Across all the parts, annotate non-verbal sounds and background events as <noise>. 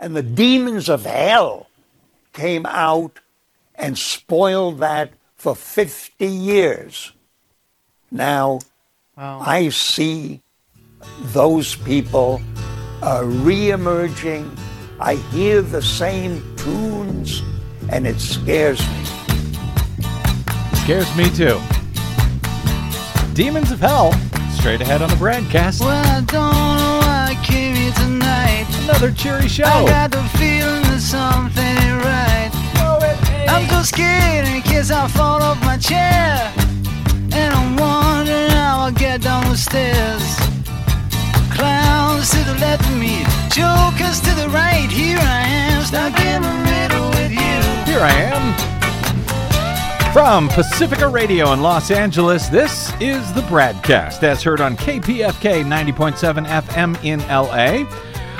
And the demons of hell came out and spoiled that for 50 years. Now, Wow. I see those people uh, re-emerging. I hear the same tunes, and it scares me. Scares me too. Demons of Hell, straight ahead on the BradCast. Well, I don't know why I came here tonight. Another cheery show. I got the feeling that something ain't right. I'm so scared in case I fall off my chair. And I'm wondering how I'll get down the stairs. Clowns to the left of me, jokers to the right. Here I am, stuck in the middle with you. Here I am. From Pacifica Radio in Los Angeles, this is the BradCast, as heard on KPFK 90.7 FM in LA.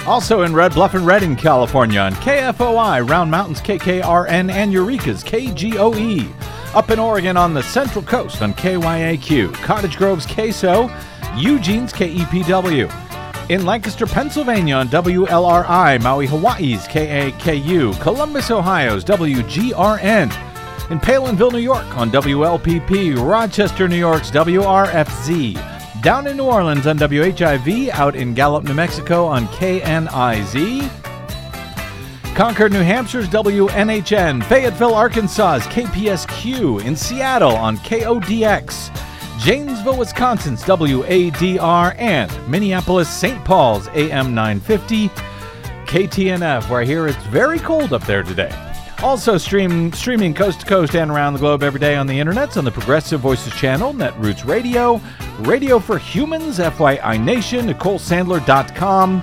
Also in Red Bluff and Redding, California, on KFOI, Round Mountains KKRN, and Eureka's KGOE. Up in Oregon on the Central Coast on KYAQ, Cottage Grove's KSO, Eugene's KEPW. In Lancaster, Pennsylvania on WLRI, Maui, Hawaii's KAKU, Columbus, Ohio's WGRN. In Palenville, New York on WLPP, Rochester, New York's WRFZ. Down in New Orleans on WHIV, out in Gallup, New Mexico on KNIZ. Concord, New Hampshire's WNHN, Fayetteville, Arkansas's KPSQ, in Seattle on KODX, Janesville, Wisconsin's WADR, and Minneapolis, St. Paul's AM 950, KTNF, where hear it's very cold up there today. Also stream, streaming coast to coast and around the globe every day on the internets on the Progressive Voices channel, Netroots Radio, Radio for Humans, FYI Nation, NicoleSandler.com,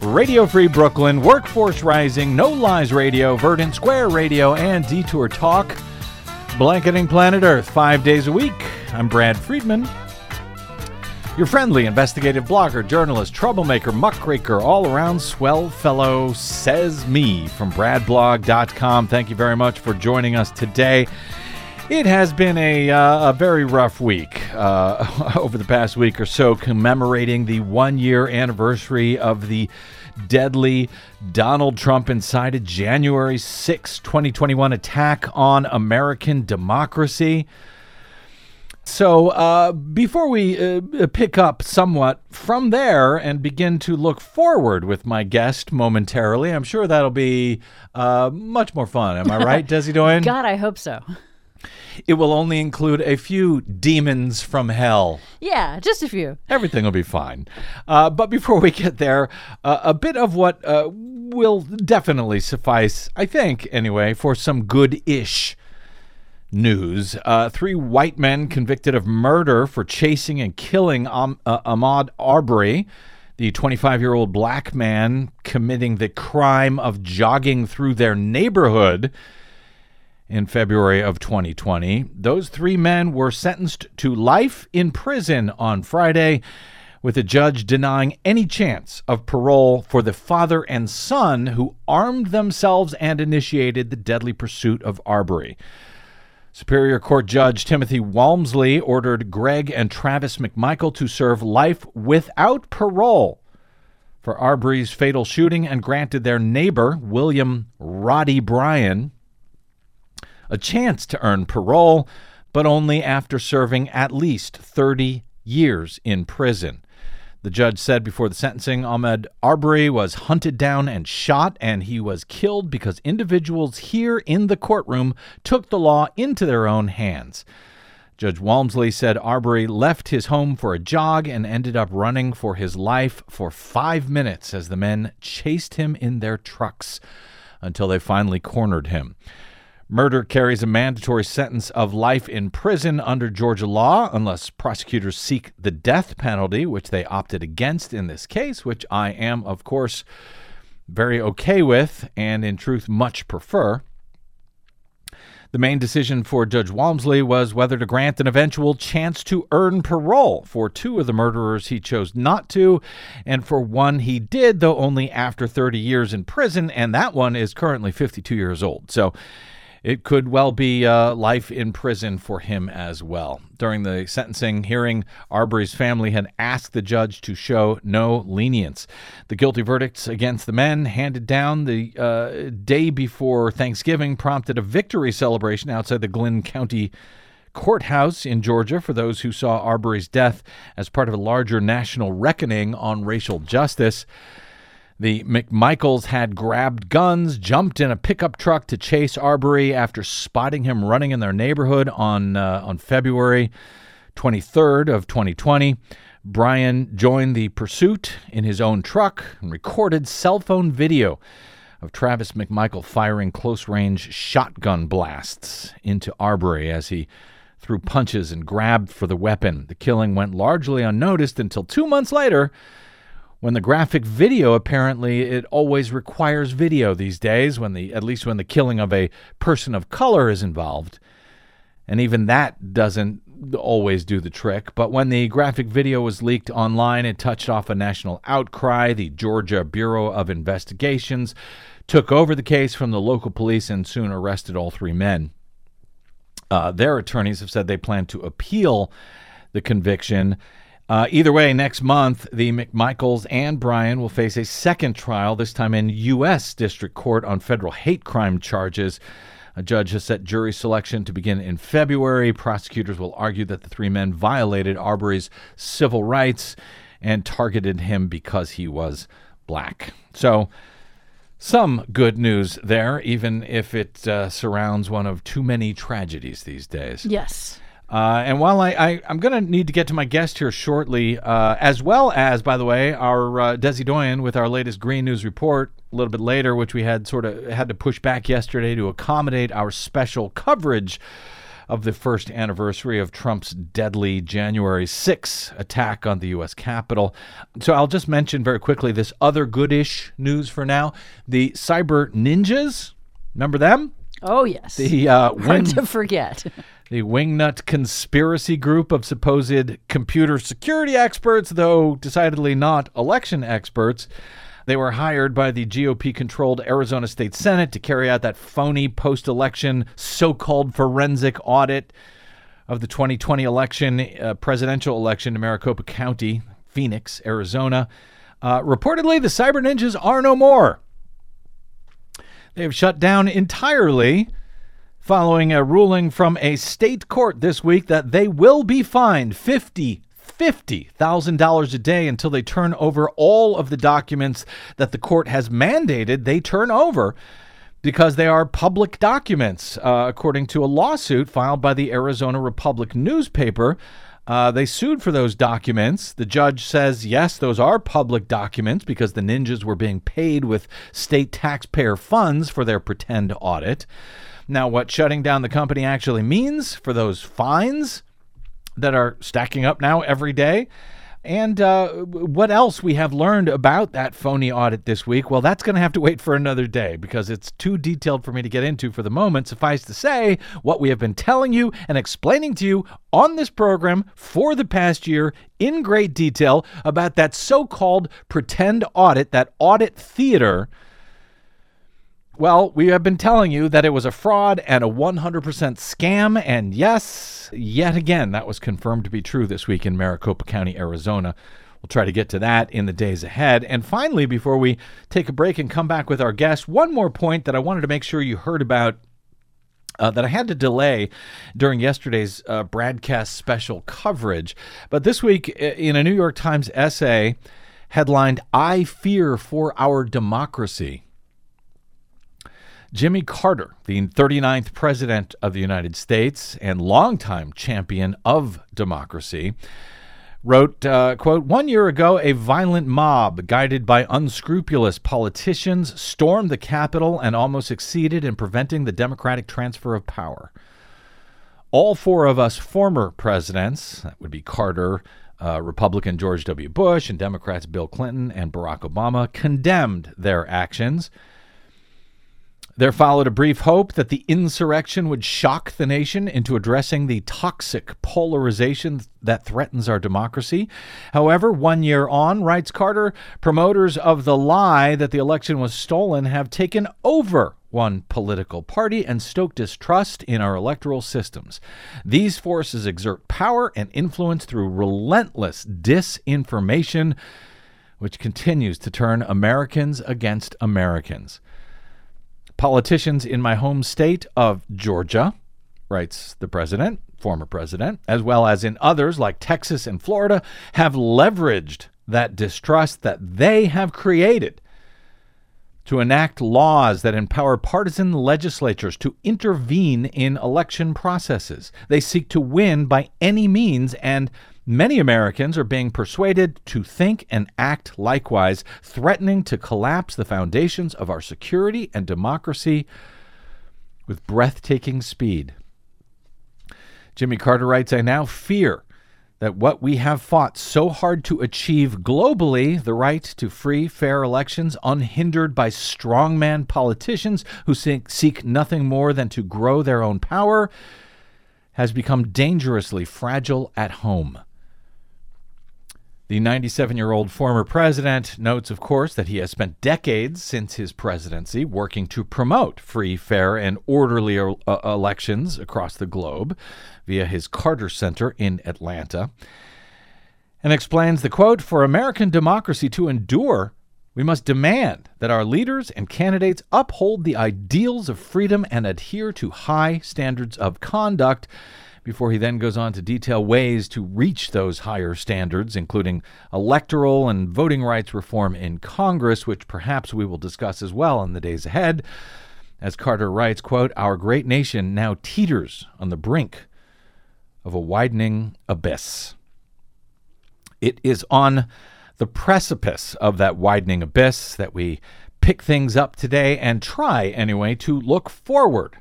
Radio Free Brooklyn, Workforce Rising, No Lies Radio, Verdant Square Radio, and Detour Talk. Blanketing Planet Earth five days a week. I'm Brad Friedman. Your friendly investigative blogger, journalist, troublemaker, muckraker, all around swell fellow, says me from bradblog.com. Thank you very much for joining us today. It has been a, uh, a very rough week uh, <laughs> over the past week or so, commemorating the one year anniversary of the deadly Donald Trump incited January 6, 2021 attack on American democracy. So, uh, before we uh, pick up somewhat from there and begin to look forward with my guest momentarily, I'm sure that'll be uh, much more fun. Am I <laughs> right, Desi Doyen? God, I hope so. It will only include a few demons from hell. Yeah, just a few. Everything will be fine. Uh, but before we get there, uh, a bit of what uh, will definitely suffice, I think, anyway, for some good ish news. Uh, three white men convicted of murder for chasing and killing uh, Ahmaud Arbery, the 25 year old black man committing the crime of jogging through their neighborhood in February of 2020. Those three men were sentenced to life in prison on Friday, with a judge denying any chance of parole for the father and son who armed themselves and initiated the deadly pursuit of Arbery. Superior Court Judge Timothy Walmsley ordered Greg and Travis McMichael to serve life without parole for Arbery's fatal shooting and granted their neighbor, William Roddie Bryan, a chance to earn parole, but only after serving at least 30 years in prison. The judge said before the sentencing Ahmaud Arbery was hunted down and shot, and he was killed because individuals here in the courtroom took the law into their own hands. Judge Walmsley said Arbery left his home for a jog and ended up running for his life for five minutes as the men chased him in their trucks until they finally cornered him. Murder carries a mandatory sentence of life in prison under Georgia law unless prosecutors seek the death penalty, which they opted against in this case, which I am, of course, very okay with and in truth much prefer. The main decision for Judge Walmsley was whether to grant an eventual chance to earn parole. For two of the murderers, he chose not to, and for one, he did, though only after 30 years in prison, and that one is currently 52 years old. So it could well be uh, life in prison for him as well. During the sentencing hearing, Arbery's family had asked the judge to show no lenience. The guilty verdicts against the men handed down the uh, day before Thanksgiving prompted a victory celebration outside the Glynn County courthouse in Georgia for those who saw Arbery's death as part of a larger national reckoning on racial justice. The McMichaels had grabbed guns, jumped in a pickup truck to chase Arbery after spotting him running in their neighborhood on uh, on February 23rd of 2020. Bryan joined the pursuit in his own truck and recorded cell phone video of Travis McMichael firing close-range shotgun blasts into Arbery as he threw punches and grabbed for the weapon. The killing went largely unnoticed until 2 months later when the graphic video apparently it always requires video these days when the at least when the killing of a person of color is involved. And even that doesn't always do the trick. But when the graphic video was leaked online it touched off a national outcry. The Georgia Bureau of Investigations took over the case from the local police and soon arrested all three men. Uh, their attorneys have said they plan to appeal the conviction uh, either way, next month, the McMichaels and Bryan will face a second trial, this time in U.S. District Court on federal hate crime charges. A judge has set jury selection to begin in February. Prosecutors will argue that the three men violated Arbery's civil rights and targeted him because he was black. So, some good news there, even if it uh, surrounds one of too many tragedies these days. Yes. Uh, and while I, I am going to need to get to my guest here shortly, uh, as well as, by the way, our uh, Desi Doyen with our latest Green News report a little bit later, which we had sort of had to push back yesterday to accommodate our special coverage of the first anniversary of Trump's deadly January 6 attack on the U.S. Capitol. So I'll just mention very quickly this other goodish news for now: the cyber ninjas. Remember them? Oh yes. The uh, Hard to forget. <laughs> the Wingnut conspiracy group of supposed computer security experts, though decidedly not election experts. They were hired by the GOP controlled Arizona State Senate to carry out that phony post election so called forensic audit of the 2020 election, uh, presidential election in Maricopa County, Phoenix, Arizona. Uh, reportedly, the cyber ninjas are no more. They have shut down entirely following a ruling from a state court this week that they will be fined 50 $50,000 a day until they turn over all of the documents that the court has mandated they turn over because they are public documents, uh, according to a lawsuit filed by the Arizona Republic newspaper. Uh, they sued for those documents. The judge says, yes, those are public documents because the ninjas were being paid with state taxpayer funds for their pretend audit. Now, what shutting down the company actually means for those fines that are stacking up now every day. And uh, what else we have learned about that phony audit this week? Well, that's going to have to wait for another day because it's too detailed for me to get into for the moment. Suffice to say, what we have been telling you and explaining to you on this program for the past year in great detail about that so called pretend audit, that audit theater well, we have been telling you that it was a fraud and a 100% scam. And yes, yet again, that was confirmed to be true this week in Maricopa County, Arizona. We'll try to get to that in the days ahead. And finally, before we take a break and come back with our guest, one more point that I wanted to make sure you heard about uh, that I had to delay during yesterday's uh, broadcast special coverage. But this week, in a New York Times essay headlined, I Fear for Our Democracy, Jimmy Carter, the 39th President of the United States and longtime champion of democracy, wrote, uh, quote, One year ago, a violent mob guided by unscrupulous politicians stormed the Capitol and almost succeeded in preventing the democratic transfer of power. All four of us former presidents, that would be Carter, uh, Republican George W. Bush, and Democrats Bill Clinton and Barack Obama, condemned their actions. There followed a brief hope that the insurrection would shock the nation into addressing the toxic polarization that threatens our democracy. However, one year on, writes Carter, promoters of the lie that the election was stolen have taken over one political party and stoke distrust in our electoral systems. These forces exert power and influence through relentless disinformation, which continues to turn Americans against Americans. Politicians in my home state of Georgia, writes the president, former president, as well as in others like Texas and Florida, have leveraged that distrust that they have created to enact laws that empower partisan legislatures to intervene in election processes. They seek to win by any means, and many Americans are being persuaded to think and act likewise, threatening to collapse the foundations of our security and democracy with breathtaking speed. Jimmy Carter writes I now fear that what we have fought so hard to achieve globally, the right to free, fair elections, unhindered by strongman politicians who seek nothing more than to grow their own power, has become dangerously fragile at home. The 97 year old former president notes, of course, that he has spent decades since his presidency working to promote free, fair, and orderly uh, elections across the globe via his Carter Center in Atlanta, and explains the quote For American democracy to endure, we must demand that our leaders and candidates uphold the ideals of freedom and adhere to high standards of conduct before he then goes on to detail ways to reach those higher standards, including electoral and voting rights reform in Congress, which perhaps we will discuss as well in the days ahead. As Carter writes, quote, Our great nation now teeters on the brink of a widening abyss. It is on the precipice of that widening abyss that we pick things up today and try, anyway, to look forward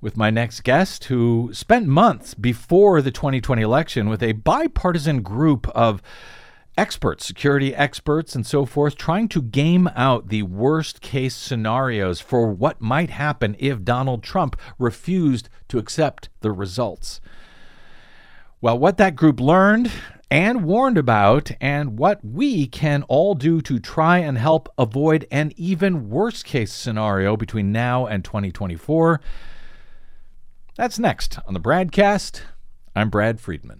with my next guest, who spent months before the 2020 election with a bipartisan group of experts, security experts, and so forth, trying to game out the worst case scenarios for what might happen if Donald Trump refused to accept the results. Well, what that group learned and warned about, and what we can all do to try and help avoid an even worse case scenario between now and 2024 that's next on the BradCast. I'm Brad Friedman.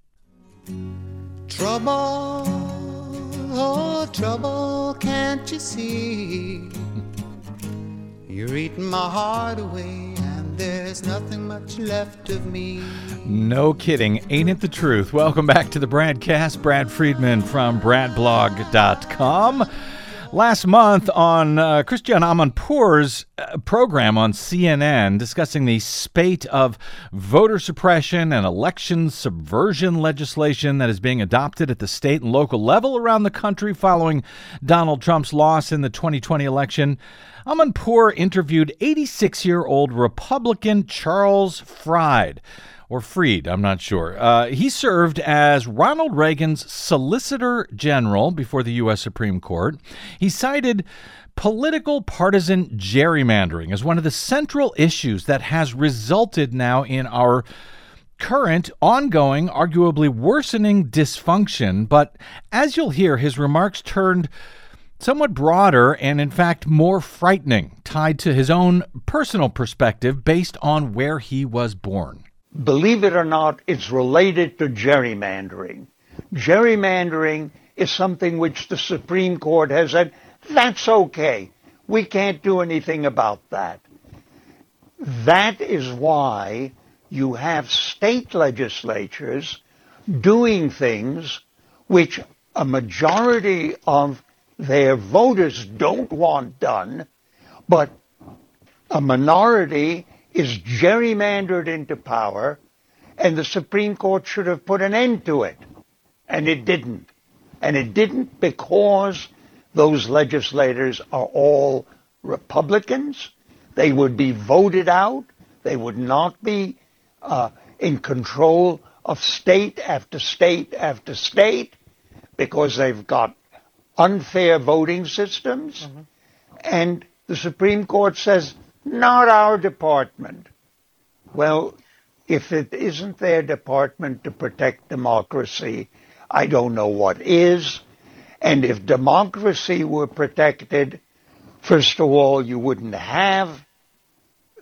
Trouble, oh, trouble, can't you see? You're eating my heart away, and there's nothing much left of me. No kidding, ain't it the truth? Welcome back to the BradCast. Brad Friedman from BradBlog.com. Last month on uh, Christiane Amanpour's uh, program on CNN discussing the spate of voter suppression and election subversion legislation that is being adopted at the state and local level around the country following Donald Trump's loss in the 2020 election, Amanpour interviewed 86 year old Republican Charles Fried or Freed, I'm not sure. Uh, he served as Ronald Reagan's Solicitor General before the U.S. Supreme Court. He cited political partisan gerrymandering as one of the central issues that has resulted now in our current, ongoing, arguably worsening dysfunction. But as you'll hear, his remarks turned somewhat broader and, in fact, more frightening, tied to his own personal perspective based on where he was born believe it or not, it's related to gerrymandering. Gerrymandering is something which the Supreme Court has said, that's okay. We can't do anything about that. That is why you have state legislatures doing things which a majority of their voters don't want done, but a minority is gerrymandered into power, and the Supreme Court should have put an end to it. And it didn't. And it didn't because those legislators are all Republicans. They would be voted out. They would not be uh, in control of state after state after state because they've got unfair voting systems. Mm-hmm. And the Supreme Court says, not our department. Well, if it isn't their department to protect democracy, I don't know what is. And if democracy were protected, first of all, you wouldn't have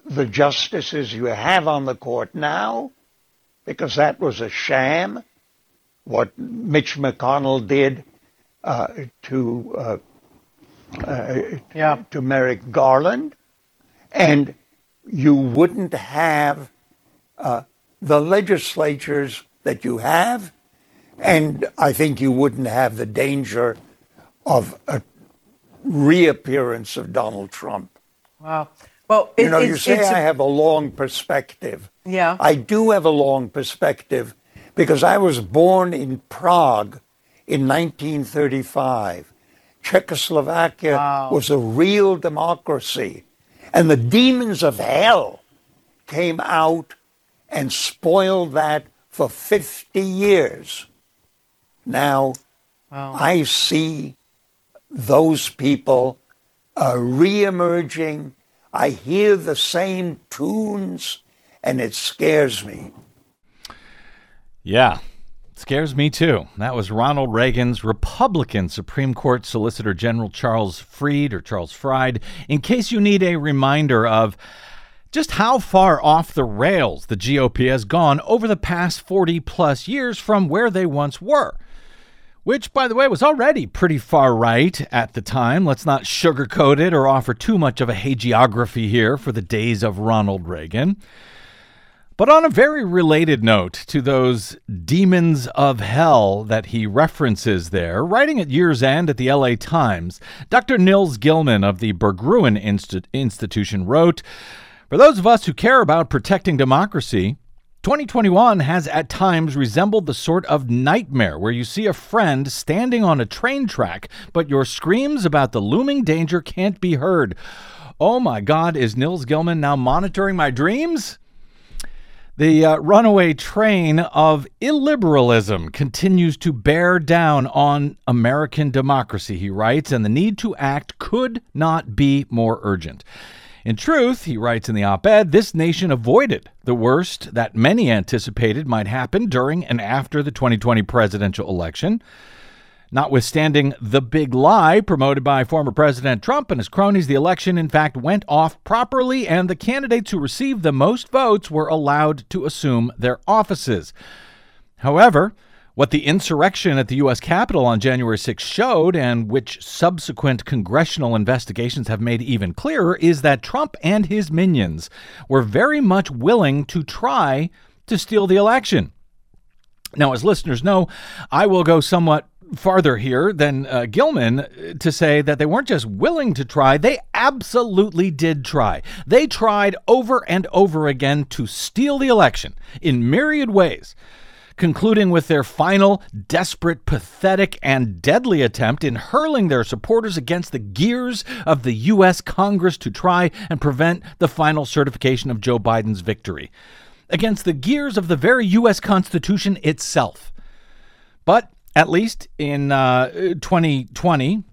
the justices you have on the court now, because that was a sham. What Mitch McConnell did uh, to uh, uh, yeah. to Merrick Garland, and you wouldn't have uh, the legislatures that you have, and I think you wouldn't have the danger of a reappearance of Donald Trump. Wow. Well, it, you know, you say I have a long perspective. Yeah. I do have a long perspective because I was born in Prague in 1935. Czechoslovakia wow. was a real democracy. And the demons of hell came out and spoiled that for 50 years. Now, wow. I see those people uh, reemerging. I hear the same tunes, and it scares me. Yeah, scares me too. That was Ronald Reagan's Republican Supreme Court Solicitor General Charles Fried or Charles Fried. In case you need a reminder of just how far off the rails the GOP has gone over the past 40 plus years from where they once were which, by the way, was already pretty far right at the time. Let's not sugarcoat it or offer too much of a hagiography here for the days of Ronald Reagan. But on a very related note to those demons of hell that he references there, writing at year's end at the LA Times, Dr. Nils Gilman of the Berggruen Inst- Institution wrote For those of us who care about protecting democracy, 2021 has at times resembled the sort of nightmare where you see a friend standing on a train track, but your screams about the looming danger can't be heard. Oh my God, is Nils Gilman now monitoring my dreams? The uh, runaway train of illiberalism continues to bear down on American democracy, he writes, and the need to act could not be more urgent. In truth, he writes in the op ed, this nation avoided the worst that many anticipated might happen during and after the 2020 presidential election. Notwithstanding the big lie promoted by former President Trump and his cronies, the election in fact went off properly, and the candidates who received the most votes were allowed to assume their offices. However, what the insurrection at the U.S. Capitol on January 6 showed, and which subsequent congressional investigations have made even clearer, is that Trump and his minions were very much willing to try to steal the election. Now, as listeners know, I will go somewhat farther here than uh, Gilman to say that they weren't just willing to try, they absolutely did try. They tried over and over again to steal the election in myriad ways concluding with their final, desperate, pathetic, and deadly attempt in hurling their supporters against the gears of the U.S. Congress to try and prevent the final certification of Joe Biden's victory, against the gears of the very U.S. Constitution itself. But at least in uh, 2020,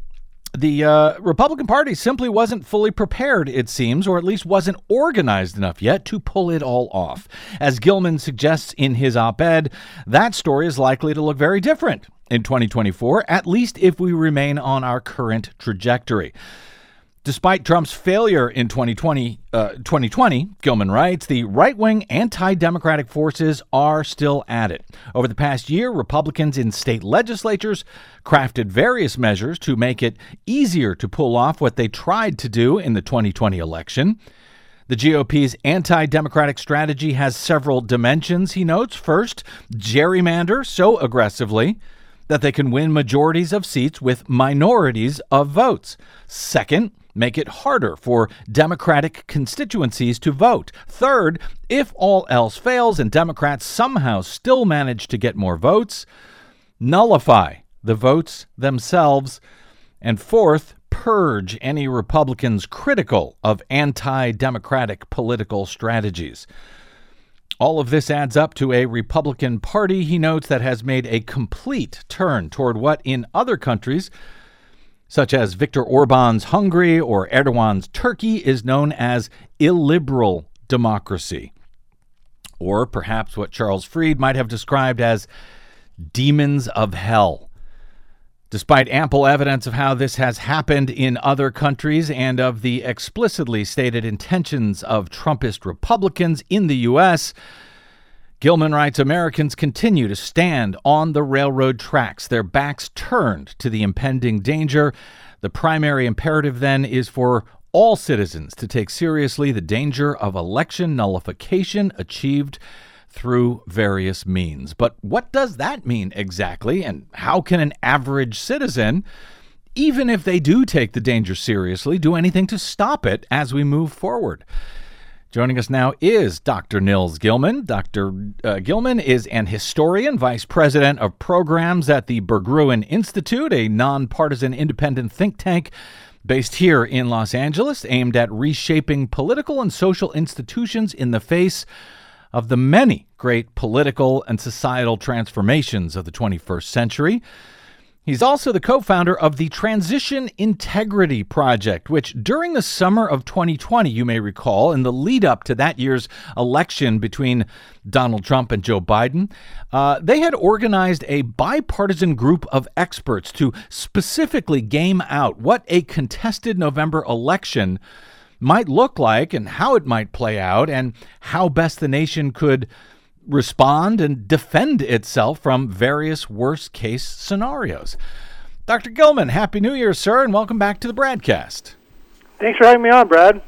the uh, Republican Party simply wasn't fully prepared, it seems, or at least wasn't organized enough yet to pull it all off. As Gilman suggests in his op ed, that story is likely to look very different in 2024, at least if we remain on our current trajectory. Despite Trump's failure in 2020, uh, 2020 Gilman writes, the right wing anti democratic forces are still at it. Over the past year, Republicans in state legislatures crafted various measures to make it easier to pull off what they tried to do in the 2020 election. The GOP's anti democratic strategy has several dimensions, he notes. First, gerrymander so aggressively that they can win majorities of seats with minorities of votes. Second, make it harder for Democratic constituencies to vote. Third, if all else fails and Democrats somehow still manage to get more votes, nullify the votes themselves. And fourth, purge any Republicans critical of anti democratic political strategies. All of this adds up to a Republican Party, he notes, that has made a complete turn toward what in other countries, such as Viktor Orban's Hungary or Erdogan's Turkey, is known as illiberal democracy. Or perhaps what Charles Fried might have described as demons of hell. Despite ample evidence of how this has happened in other countries and of the explicitly stated intentions of Trumpist Republicans in the U.S., Gilman writes Americans continue to stand on the railroad tracks, their backs turned to the impending danger. The primary imperative then is for all citizens to take seriously the danger of election nullification achieved through various means. But what does that mean exactly? And how can an average citizen, even if they do take the danger seriously, do anything to stop it as we move forward? Joining us now is Dr. Nils Gilman. Dr. Uh, Gilman is an historian, vice president of programs at the Berggruen Institute, a nonpartisan independent think tank based here in Los Angeles, aimed at reshaping political and social institutions in the face of the many great political and societal transformations of the 21st century. He's also the co founder of the Transition Integrity Project, which during the summer of 2020, you may recall, in the lead up to that year's election between Donald Trump and Joe Biden, uh, they had organized a bipartisan group of experts to specifically game out what a contested November election might look like and how it might play out and how best the nation could respond and defend itself from various worst case scenarios. Dr. Gilman, Happy New Year, sir, and welcome back to the BradCast. Thanks for having me on, Brad.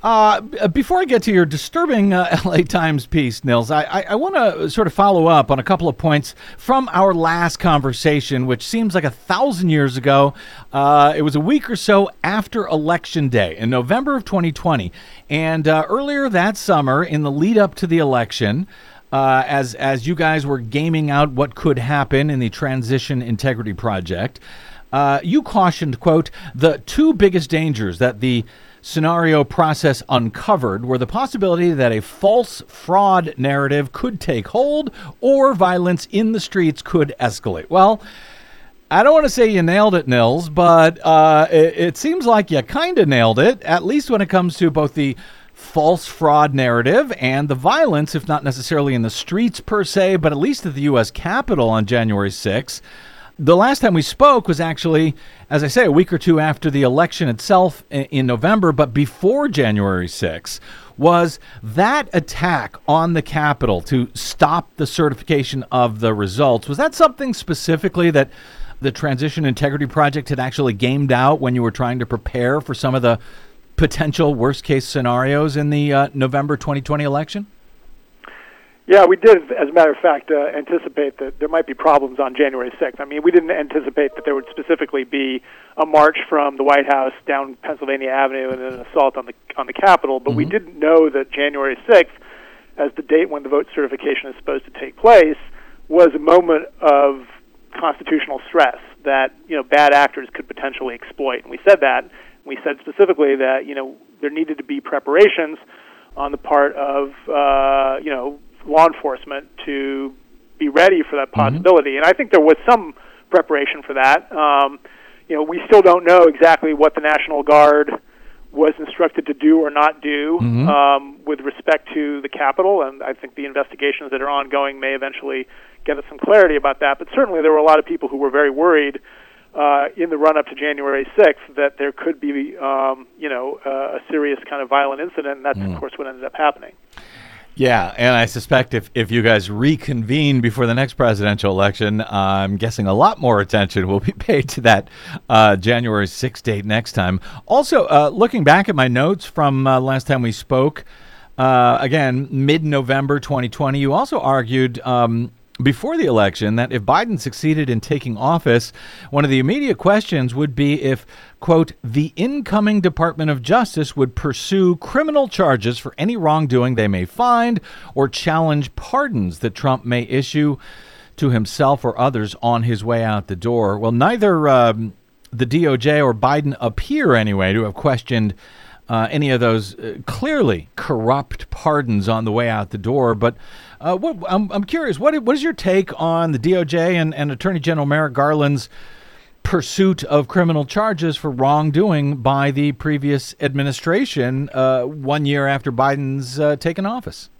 Uh, before I get to your disturbing uh, <laughs> LA Times piece, Nils, I, I, I want to sort of follow up on a couple of points from our last conversation, which seems like a thousand years ago. Uh, it was a week or so after Election Day in November of 2020. And uh, earlier that summer, in the lead up to the election, uh, as as you guys were gaming out what could happen in the Transition Integrity Project, uh, you cautioned, "quote the two biggest dangers that the scenario process uncovered were the possibility that a false fraud narrative could take hold or violence in the streets could escalate." Well. I don't want to say you nailed it, Nils, but uh, it, it seems like you kind of nailed it, at least when it comes to both the false fraud narrative and the violence, if not necessarily in the streets per se, but at least at the U.S. Capitol on January 6th. The last time we spoke was actually, as I say, a week or two after the election itself in November, but before January 6th. Was that attack on the Capitol to stop the certification of the results? Was that something specifically that the Transition Integrity Project had actually gamed out when you were trying to prepare for some of the potential worst case scenarios in the uh, November 2020 election? Yeah, we did, as a matter of fact, uh, anticipate that there might be problems on January 6th. I mean, we didn't anticipate that there would specifically be a march from the White House down Pennsylvania Avenue and an assault on the on the Capitol, but mm-hmm. we didn't know that January 6th, as the date when the vote certification is supposed to take place, was a moment of constitutional stress that you know bad actors could potentially exploit. And we said that, we said specifically that you know there needed to be preparations on the part of uh, you know law enforcement to be ready for that mm-hmm. possibility. Mm-hmm. And I think there was some preparation for that. Um, you know, we still don't know exactly what the National Guard was instructed to do or not do mm-hmm. um, with respect to the Capitol, and I think the investigations that are ongoing may eventually get us some clarity about that. But certainly, there were a lot of people who were very worried uh, in the run up to January 6th that there could be, um, you know, uh, a serious kind of violent incident, and that's, mm. of course, what ended up happening. Yeah, and I suspect if, if you guys reconvene before the next presidential election, uh, I'm guessing a lot more attention will be <laughs> paid to that uh, January 6th date next time. Also, uh, looking back at my notes from uh, last time we spoke, uh, again, mid November 2020, you also argued um, before the election that if Biden succeeded in taking office, one of the immediate questions would be if, quote, the incoming Department of Justice would pursue criminal charges for any wrongdoing they may find or challenge pardons that Trump may issue to himself or others on his way out the door. Well, neither um, the DOJ or Biden appear, anyway, to have questioned uh, any of those uh, clearly corrupt pardons on the way out the door. But uh, what, I'm, I'm curious, what, what is your take on the DOJ and, and Attorney General Merrick Garland's pursuit of criminal charges for wrongdoing by the previous administration uh, one year after Biden's uh, taken office?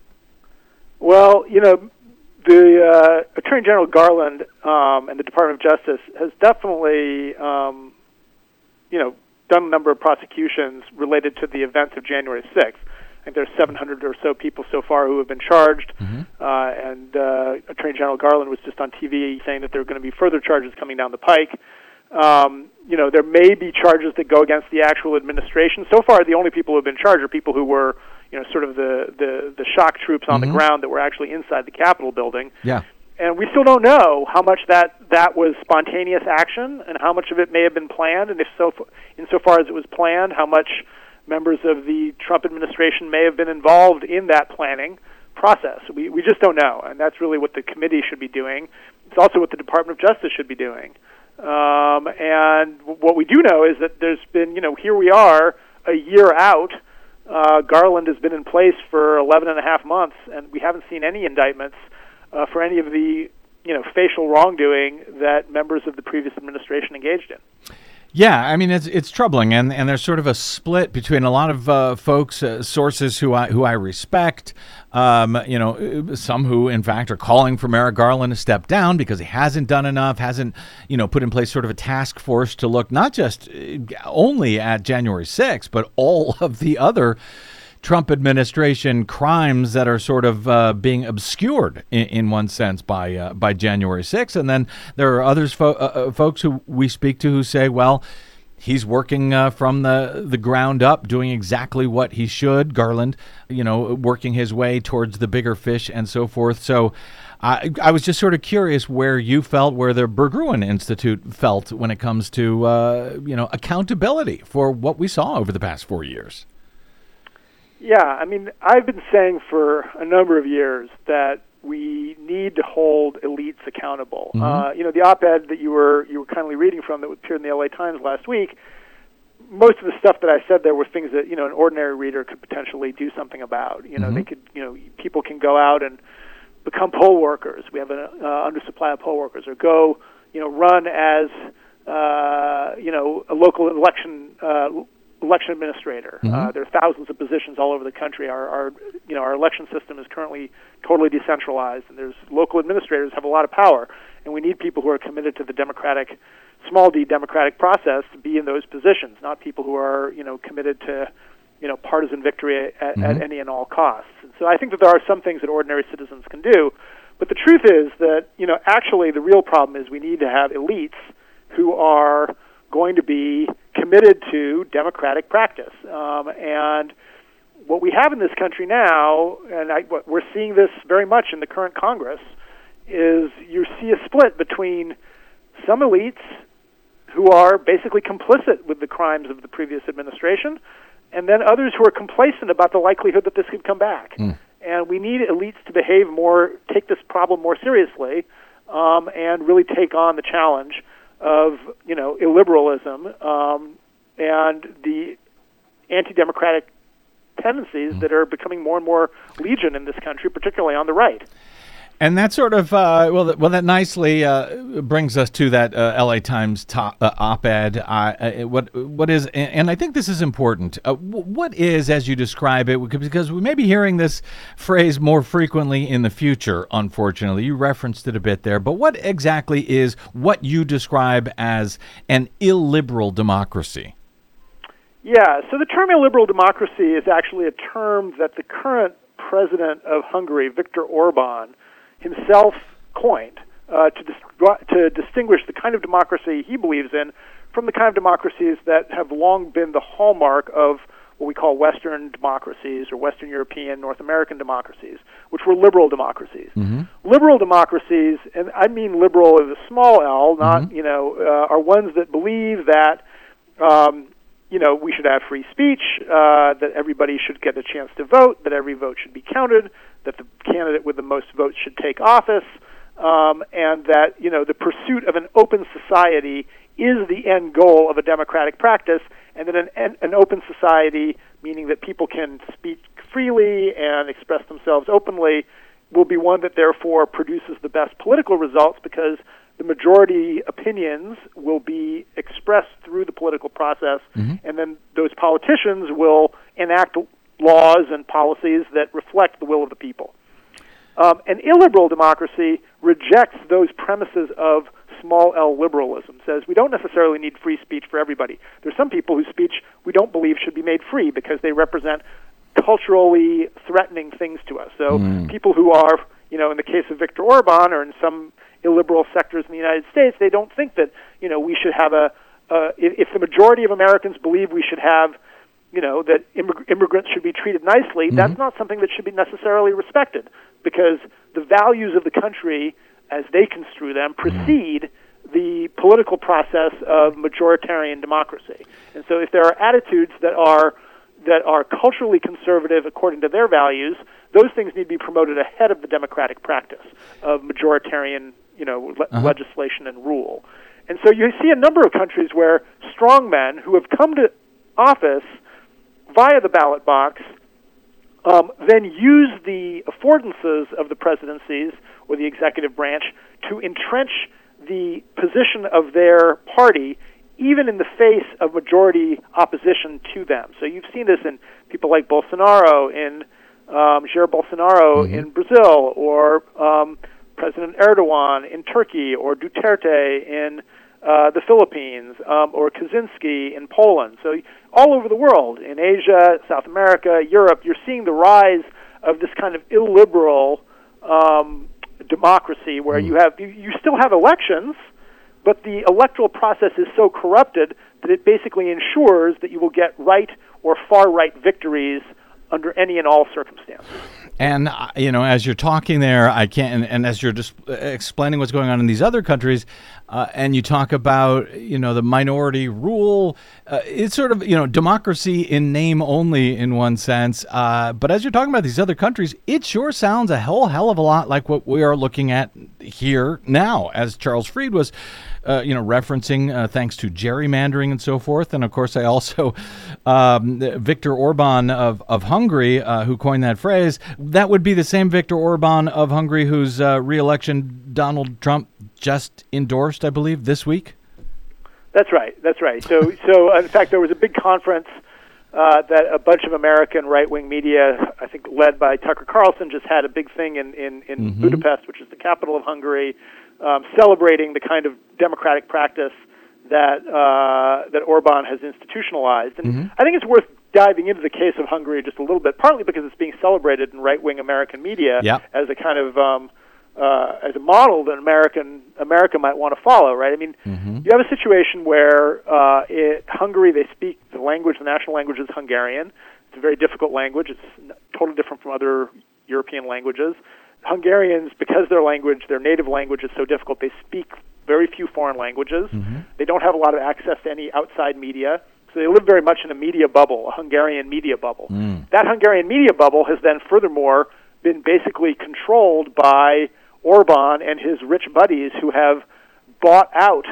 Well, you know, the uh, Attorney General Garland um, and the Department of Justice has definitely, um, you know, done a number of prosecutions related to the events of January 6th. Think there's 700 or so people so far who have been charged, mm-hmm. uh, and uh, Attorney General Garland was just on TV saying that there are going to be further charges coming down the pike. Um, you know, there may be charges that go against the actual administration. So far, the only people who have been charged are people who were, you know, sort of the the, the shock troops on mm-hmm. the ground that were actually inside the Capitol building. Yeah. And we still don't know how much that that was spontaneous action and how much of it may have been planned, and if so, insofar as it was planned, how much members of the Trump administration may have been involved in that planning process. We we just don't know, and that's really what the committee should be doing. It's also what the Department of Justice should be doing. Um, and what we do know is that there's been, you know, here we are a year out. Uh, Garland has been in place for 11 and a half months, and we haven't seen any indictments uh, for any of the, you know, facial wrongdoing that members of the previous administration engaged in. Yeah, I mean it's it's troubling, and, and there's sort of a split between a lot of uh, folks, uh, sources who I who I respect, um, you know, some who in fact are calling for Merrick Garland to step down because he hasn't done enough, hasn't you know put in place sort of a task force to look not just uh, only at January 6th, but all <laughs> of the other Trump administration crimes that are sort of uh, being obscured in, in, one sense by uh, by January 6th. And then there are others, fo- uh, uh, folks who we speak to who say, well, he's working uh, from the the ground up, doing exactly what he should. Garland, you know, working his way towards the bigger fish and so forth. So. I, I was just sort of curious where you felt, where the Berggruen Institute felt when it comes to, uh, you know, accountability for what we saw over the past four years. Yeah, I mean, I've been saying for a number of years that we need to hold elites accountable. Mm-hmm. Uh, you know, the op-ed that you were you were kindly reading from that appeared in the LA Times last week. Most of the stuff that I said there were things that you know an ordinary reader could potentially do something about. You know, mm-hmm. they could you know people can go out and become poll workers. We have an uh, undersupply of poll workers, or go you know run as uh, you know a local election uh, election administrator. Mm-hmm. Uh, there are thousands of positions all over the country. Our, our, you know, our election system is currently totally decentralized, and there's local administrators have a lot of power, and we need people who are committed to the democratic, small d democratic process to be in those positions, not people who are, you know, committed to, you know, partisan victory at, mm-hmm. at any and all costs. And so I think that there are some things that ordinary citizens can do, but the truth is that, you know, actually the real problem is we need to have elites who are going to be committed to democratic practice. Um, and what we have in this country now, and I, we're seeing this very much in the current Congress, is you see a split between some elites who are basically complicit with the crimes of the previous administration, and then others who are complacent about the likelihood that this could come back. Mm. And we need elites to behave more, take this problem more seriously, um, and really take on the challenge of you know illiberalism um, and the anti-democratic tendencies mm. that are becoming more and more legion in this country, particularly on the right. And that sort of uh, well, well, that nicely uh, brings us to that uh, L.A. Times top, uh, op-ed. Uh, uh, what what is, and I think this is important. what is, as you describe it, because we may be hearing this phrase more frequently in the future. Unfortunately, you referenced it a bit there. But what exactly is what you describe as an illiberal democracy? Yeah. So the term illiberal democracy is actually a term that the current president of Hungary, Viktor Orban himself coined uh, to, dis- to distinguish the kind of democracy he believes in from the kind of democracies that have long been the hallmark of what we call Western democracies or Western European, North American democracies, which were liberal democracies. Mm-hmm. Liberal democracies, and I mean liberal with a small l, not mm-hmm. you know, uh, are ones that believe that um, you know we should have free speech, uh, that everybody should get a chance to vote, that every vote should be counted, that the candidate with the most votes should take office, um, and that you know the pursuit of an open society is the end goal of a democratic practice, and that an, an open society, meaning that people can speak freely and express themselves openly, will be one that therefore produces the best political results because the majority opinions will be expressed through the political process, Mm-hmm. and then those politicians will enact laws and policies that reflect the will of the people. Um, an illiberal democracy rejects those premises of small L liberalism. Says we don't necessarily need free speech for everybody. There's some people whose speech we don't believe should be made free because they represent culturally threatening things to us. So people who are, you know, in the case of Viktor Orban or in some illiberal sectors in the United States, they don't think that you know we should have a. Uh, if, if the majority of Americans believe we should have you know that immig- immigrants should be treated nicely mm-hmm. that's not something that should be necessarily respected because the values of the country as they construe them mm-hmm. precede the political process of majoritarian democracy. And so if there are attitudes that are that are culturally conservative according to their values those things need to be promoted ahead of the democratic practice of majoritarian you know le- uh-huh. legislation and rule. And so you see a number of countries where strong men who have come to office via the ballot box, um, then use the affordances of the presidencies or the executive branch to entrench the position of their party, even in the face of majority opposition to them. So you've seen this in people like Bolsonaro, in um, Jair Bolsonaro in Brazil, or um, President Erdogan in Turkey, or Duterte in uh, the Philippines, um, or Kaczynski in Poland. So all over the world, in Asia, South America, Europe, you're seeing the rise of this kind of illiberal um, democracy where you have you, you still have elections, but the electoral process is so corrupted that it basically ensures that you will get right or far right victories under any and all circumstances. And uh, you know, as you're talking there, I can't. And, and as you're just explaining what's going on in these other countries, uh, and you talk about you know the minority rule, uh, it's sort of you know democracy in name only in one sense. Uh, but as you're talking about these other countries, it sure sounds a whole hell of a lot like what we are looking at here now, as Charles Freed was. Uh, you know, referencing uh, thanks to gerrymandering and so forth, and of course, I also <laughs> um, Viktor Orban of of Hungary, uh, who coined that phrase. That would be the same Viktor Orban of Hungary whose uh, reelection Donald Trump just endorsed, I believe, this week. That's right. That's right. So, <laughs> so in fact, there was a big conference uh, that a bunch of American right-wing media, I think led by Tucker Carlson, just had a big thing in in, in Budapest, which is the capital of Hungary, um, celebrating the kind of democratic practice that uh, that Orban has institutionalized. And I think it's worth diving into the case of Hungary just a little bit, partly because it's being celebrated in right-wing American media as a kind of um, uh, as a model that American America might want to follow, right? I mean, you have a situation where uh, it, Hungary they speak the language, the national language is Hungarian. It's a very difficult language. It's n- totally different from other European languages. Hungarians, because their language, their native language is so difficult, they speak very few foreign languages. They don't have a lot of access to any outside media. So they live very much in a media bubble, a Hungarian media bubble. That Hungarian media bubble has then furthermore been basically controlled by Orban and his rich buddies who have bought out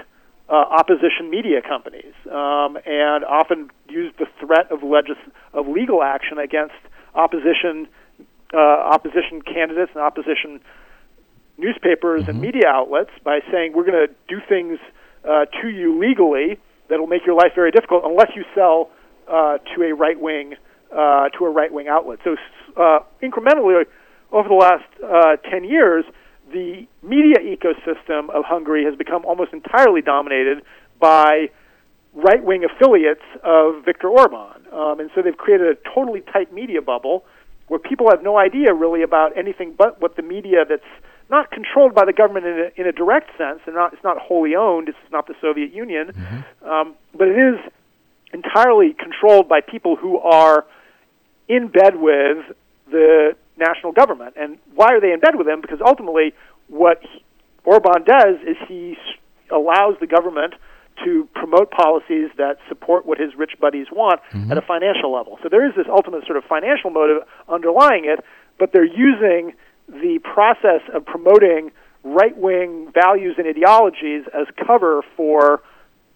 uh, opposition media companies um, and often used the threat of legis- of legal action against opposition uh, opposition candidates and opposition newspapers and media outlets by saying we're going to do things uh, to you legally that will make your life very difficult unless you sell uh, to a right wing uh, to a right wing outlet. So uh, incrementally over the last uh, ten years, the media ecosystem of Hungary has become almost entirely dominated by right wing affiliates of Viktor Orban. Um, and so they've created a totally tight media bubble where people have no idea really about anything but what the media that's not controlled by the government in a, in a direct sense, and not, it's not wholly owned, it's not the Soviet Union, um, but it is entirely controlled by people who are in bed with the national government. And why are they in bed with them? Because ultimately, what he- Orban does is he allows the government to promote policies that support what his rich buddies want at a financial level. So there is this ultimate sort of financial motive underlying it, but they're using the process of promoting right wing values and ideologies as cover for,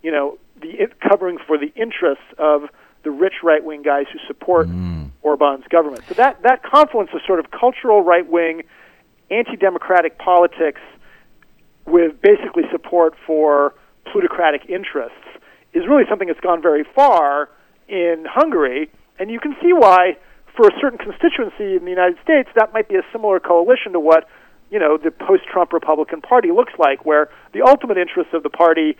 you know, the covering for the interests of the rich right wing guys who support mm. Orban's government. So that that confluence of sort of cultural right wing, anti democratic politics with basically support for plutocratic interests is really something that's gone very far in Hungary, and you can see why for a certain constituency in the United States that might be a similar coalition to what you know the post-Trump Republican Party looks like, where the ultimate interests of the party,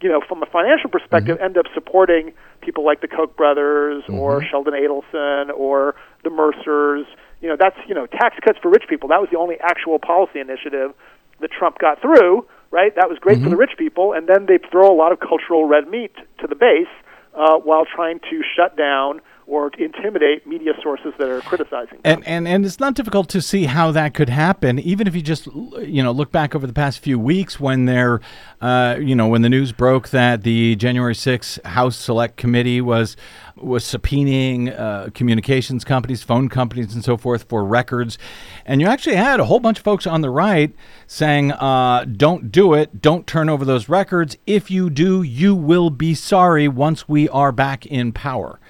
you know, from a financial perspective, mm-hmm. end up supporting people like the Koch brothers mm-hmm. or Sheldon Adelson or the Mercers. You know, that's you know tax cuts for rich people. That was the only actual policy initiative that Trump got through. Right, that was great mm-hmm. for the rich people, and then they throw a lot of cultural red meat to the base uh, while trying to shut down or intimidate media sources that are criticizing them. And, and and it's not difficult to see how that could happen, even if you just you know look back over the past few weeks when there, uh, you know, when the news broke that the January 6th House Select Committee was was subpoenaing uh, communications companies, phone companies, and so forth for records, and you actually had a whole bunch of folks on the right saying, uh, "Don't do it. Don't turn over those records. If you do, you will be sorry once we are back in power."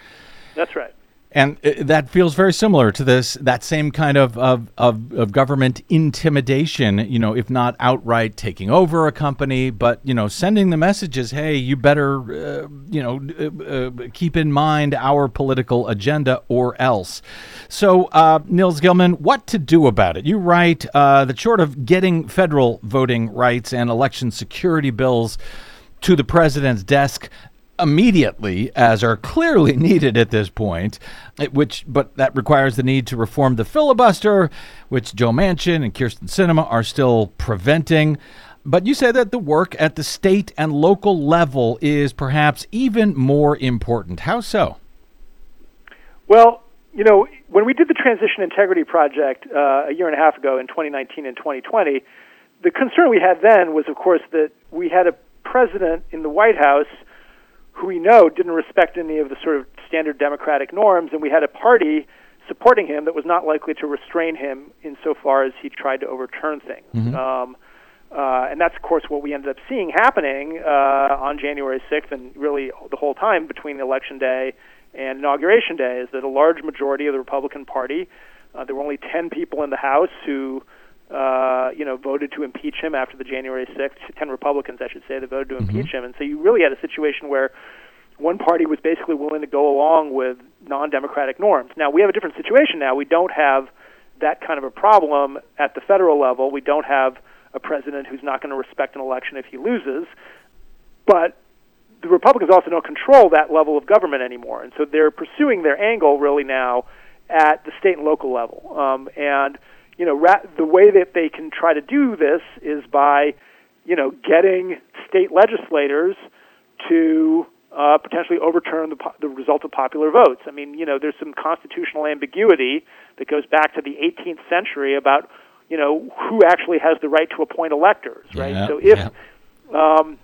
That's right. And uh, that feels very similar to this that same kind of, of, of, of, government intimidation, you know, if not outright taking over a company, but, you know, sending the messages, hey, you better, uh, you know, uh, uh, keep in mind our political agenda or else. So, uh, Nils Gilman, what to do about it? You write uh, that short of getting federal voting rights and election security bills to the president's desk, immediately, as are clearly <laughs> needed at this point, which but that requires the need to reform the filibuster, which Joe Manchin and Kyrsten Sinema are still preventing. But you say that the work at the state and local level is perhaps even more important. How so? Well, you know, when we did the Transition Integrity Project uh, a year and a half ago in 2019 and 2020, the concern we had then was, of course, that we had a president in the White House who we know didn't respect any of the sort of standard democratic norms, and we had a party supporting him that was not likely to restrain him insofar as he tried to overturn things. Mm-hmm. Um, uh, and that's, of course, what we ended up seeing happening uh, on January 6th and really the whole time between Election Day and Inauguration Day is that a large majority of the Republican Party, uh, there were only 10 people in the House who uh, you know, voted to impeach him after the January 6th. Ten Republicans, I should say, that voted to mm-hmm. impeach him. And so you really had a situation where one party was basically willing to go along with non-democratic norms. Now we have a different situation now. We don't have that kind of a problem at the federal level. We don't have a president who's not going to respect an election if he loses. But the Republicans also don't control that level of government anymore, and so they're pursuing their angle really now at the state and local level. Um, and you know, ra- the way that they can try to do this is by, you know, getting state legislators to uh, potentially overturn the, po- the result of popular votes. I mean, you know, there's some constitutional ambiguity that goes back to the 18th century about, you know, who actually has the right to appoint electors, right? Yeah, so if, yeah. um,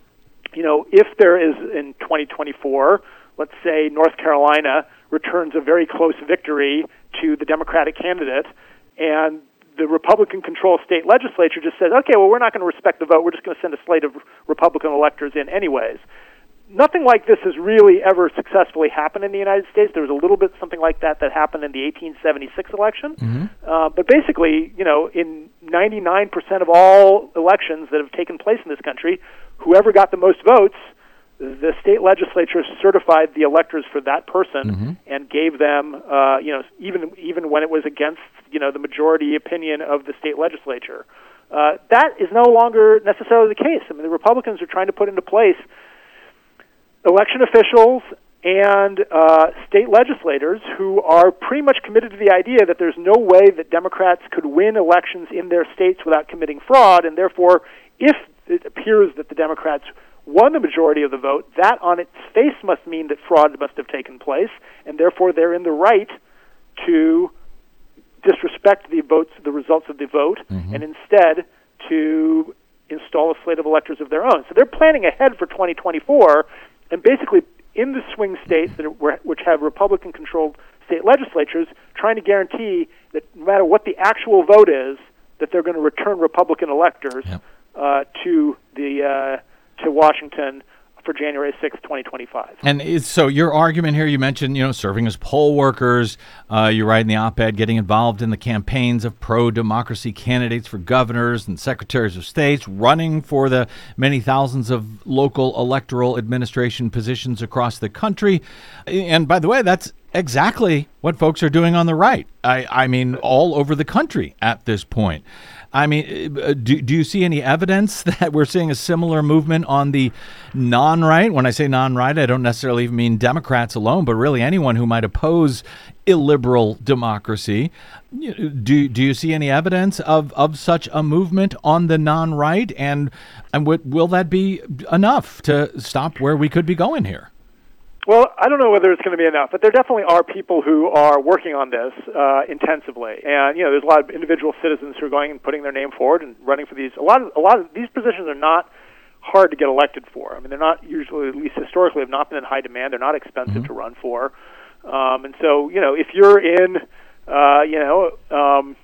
you know, if there is in 2024, let's say North Carolina returns a very close victory to the Democratic candidate, and the Republican controlled state legislature just says, okay, well, we're not going to respect the vote. We're just going to send a slate of Republican electors in anyways. Nothing like this has really ever successfully happened in the United States. There was a little bit something like that that happened in the 1876 election. Mm-hmm. Uh, but basically, you know, in 99% of all elections that have taken place in this country, whoever got the most votes – the state legislature certified the electors for that person mm-hmm. and gave them, uh, you know, even even when it was against, you know, the majority opinion of the state legislature. Uh, that is no longer necessarily the case. I mean, the Republicans are trying to put into place election officials and uh, state legislators who are pretty much committed to the idea that there's no way that Democrats could win elections in their states without committing fraud, and therefore, if it appears that the Democrats won the majority of the vote, that on its face must mean that fraud must have taken place, and therefore they're in the right to disrespect the votes, the results of the vote, mm-hmm. and instead to install a slate of electors of their own. So they're planning ahead for 2024, and basically in the swing states that are, which have Republican-controlled state legislatures, trying to guarantee that no matter what the actual vote is, that they're going to return Republican electors Yep. uh, to the uh, to Washington for January sixth, 2025. And it's, so your argument here, you mentioned, you know, serving as poll workers. Uh, you write in the op-ed, getting involved in the campaigns of pro-democracy candidates for governors and secretaries of states, running for the many thousands of local electoral administration positions across the country. And by the way, that's exactly what folks are doing on the right. I, I mean, all over the country at this point. I mean, uh, do, do you see any evidence <laughs> that we're seeing a similar movement on the non right? When I say non right, I don't necessarily mean Democrats alone, but really anyone who might oppose illiberal democracy. Do, do you see any evidence of, of such a movement on the non right? And, and w- will that be enough to stop where we could be going here? Well, I don't know whether it's going to be enough, but there definitely are people who are working on this uh, intensively, and you know, there's a lot of individual citizens who are going and putting their name forward and running for these. A lot of a lot of these positions are not hard to get elected for. I mean, they're not usually, at least historically, have not been in high demand. They're not expensive to run for, um, and so you know, if you're in, uh, you know, um,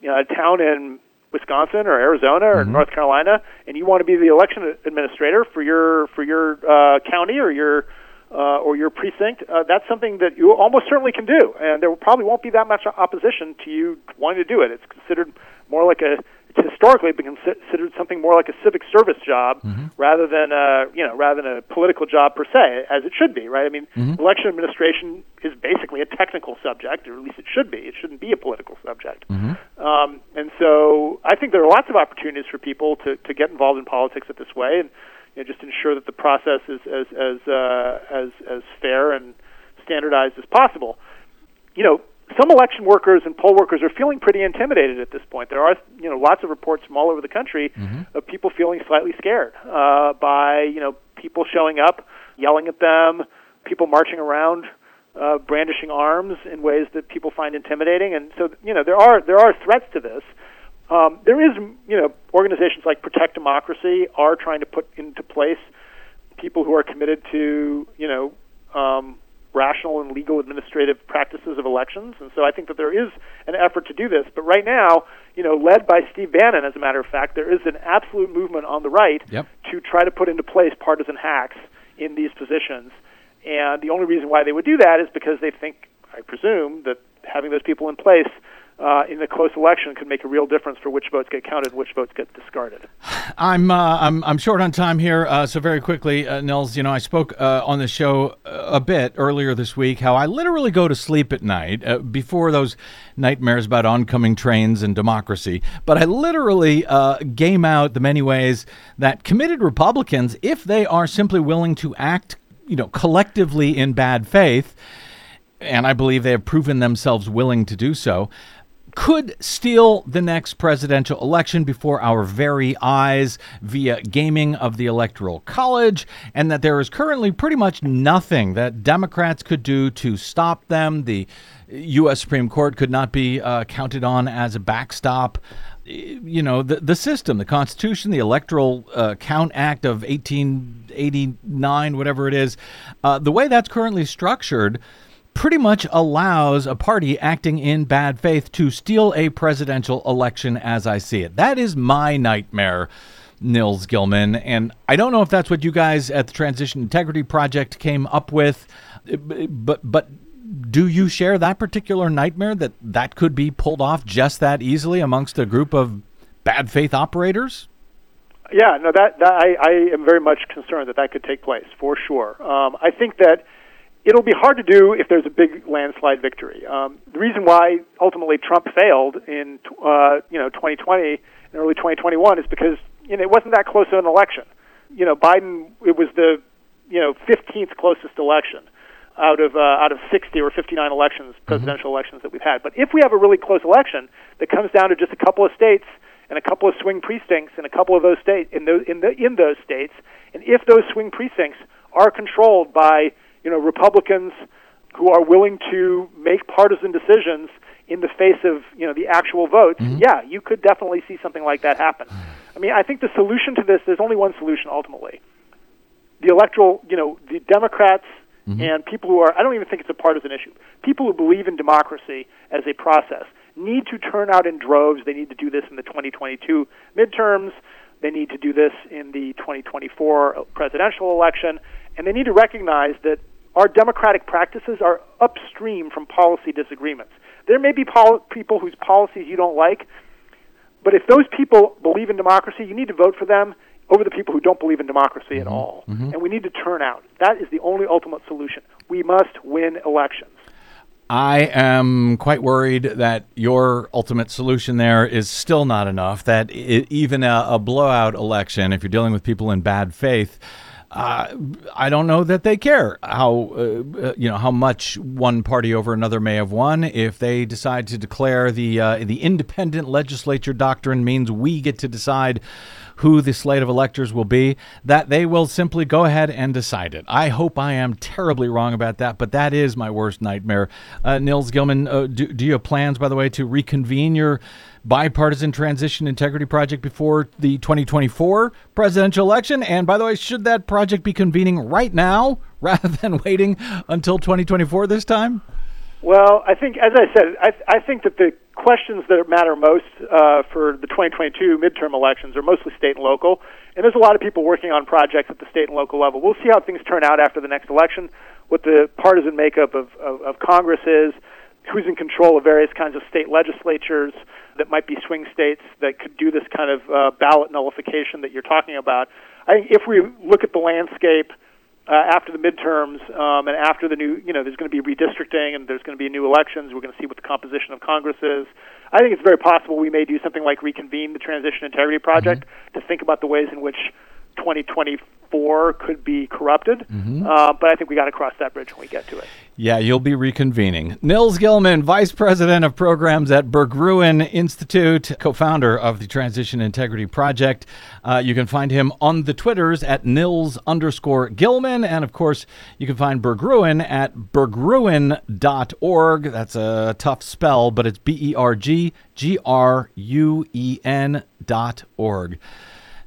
you know, a town in Wisconsin or Arizona or North Carolina, and you want to be the election administrator for your for your uh, county or your uh, or your precinct, uh, that's something that you almost certainly can do, and there probably won't be that much opposition to you wanting to do it. It's considered more like a it's historically been considered something more like a civic service job rather than a you know rather than a political job per se, as it should be, right? I mean, election administration is basically a technical subject, or at least it should be. It shouldn't be a political subject. Um, and so, I think there are lots of opportunities for people to to get involved in politics at this way, and you know, just ensure that the process is as as uh, as as fair and standardized as possible. You know, some election workers and poll workers are feeling pretty intimidated at this point. There are you know lots of reports from all over the country of people feeling slightly scared uh, by you know people showing up, yelling at them, people marching around. Uh, brandishing arms in ways that people find intimidating, and so you know there are there are threats to this. Um, there is, you know, organizations like Protect Democracy are trying to put into place people who are committed to, you know, um, rational and legal administrative practices of elections. And so I think that there is an effort to do this. But right now, you know, led by Steve Bannon, as a matter of fact, there is an absolute movement on the right Yep. to try to put into place partisan hacks in these positions. And the only reason why they would do that is because they think, I presume, that having those people in place uh, in a close election could make a real difference for which votes get counted and which votes get discarded. I'm uh, I'm I'm short on time here, uh, so very quickly, uh, Nils. You know, I spoke uh, on the show uh, a bit earlier this week how I literally go to sleep at night before those nightmares about oncoming trains and democracy. But I literally game out the many ways that committed Republicans, if they are simply willing to act, you know, collectively in bad faith, and I believe they have proven themselves willing to do so, could steal the next presidential election before our very eyes via gaming of the Electoral College, and that there is currently pretty much nothing that Democrats could do to stop them. The U.S. Supreme Court could not be uh, counted on as a backstop. You know, the, the system, the Constitution, the Electoral uh, Count Act of 1889, whatever it is, uh, the way that's currently structured pretty much allows a party acting in bad faith to steal a presidential election as I see it. That is my nightmare, Nils Gilman. And I don't know if that's what you guys at the Transition Integrity Project came up with, but, but do you share that particular nightmare that that could be pulled off just that easily amongst a group of bad faith operators? Yeah, no, that, that I, I am very much concerned that that could take place for sure. Um, I think that it'll be hard to do if there's a big landslide victory. Um, the reason why ultimately Trump failed in uh, you know 2020 and early 2021 is because you know it wasn't that close to an election. You know, Biden it was the you know 15th closest election out of uh, out of 60 or 59 elections, presidential elections that we've had. But if we have a really close election that comes down to just a couple of states and a couple of swing precincts in a couple of those states in those in the in those states, and if those swing precincts are controlled by you know Republicans who are willing to make partisan decisions in the face of you know the actual votes, mm-hmm. yeah, you could definitely see something like that happen. I mean, I think the solution to this there's only one solution ultimately. The electoral, you know, the Democrats mm-hmm. and people who are I don't even think it's a partisan issue. People who believe in democracy as a process need to turn out in droves. They need to do this in the 2022 midterms. They need to do this in the 2024 presidential election. And they need to recognize that our democratic practices are upstream from policy disagreements. There may be pol- people whose policies you don't like, but if those people believe in democracy, you need to vote for them over the people who don't believe in democracy Mm-hmm. at all. And we need to turn out. That is the only ultimate solution. We must win elections. I am quite worried that your ultimate solution there is still not enough. That i even a, a blowout election, if you're dealing with people in bad faith, uh, I don't know that they care how uh, uh, you know how much one party over another may have won. If they decide to declare the uh, the independent legislature doctrine means we get to decide who the slate of electors will be, that they will simply go ahead and decide it. I hope I am terribly wrong about that, but that is my worst nightmare. Uh, Nils Gilman, do, do you have plans, by the way, to reconvene your bipartisan transition integrity project before the 2024 presidential election? And by the way, should that project be convening right now <laughs> rather than waiting until 2024 this time? Well, I think, as I said, I, I think that the questions that matter most uh, for the 2022 midterm elections are mostly state and local. And there's a lot of people working on projects at the state and local level. We'll see how things turn out after the next election, what the partisan makeup of, of, of Congress is, who's in control of various kinds of state legislatures that might be swing states that could do this kind of uh, ballot nullification that you're talking about. I think if we look at the landscape uh, after the midterms um, and after the new, you know, there's going to be redistricting and there's going to be new elections. We're going to see what the composition of Congress is. I think it's very possible we may do something like reconvene the Transition Integrity Project to think about the ways in which 2024 could be corrupted. Uh, but I think we got to cross that bridge when we get to it. Yeah, you'll be reconvening. Nils Gilman, Vice President of Programs at Berggruen Institute, co founder of the Transition Integrity Project. Uh, you can find him on the Twitters at Nils underscore Gilman. And of course, you can find Berggruen at berggruen.org. That's a tough spell, but it's B E R G G R U E N dot org.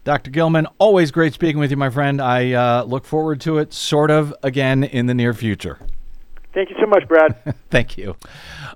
Dr. Gilman, always great speaking with you, my friend. I uh, look forward to it sort of again in the near future. Thank you so much, Brad. <laughs> Thank you.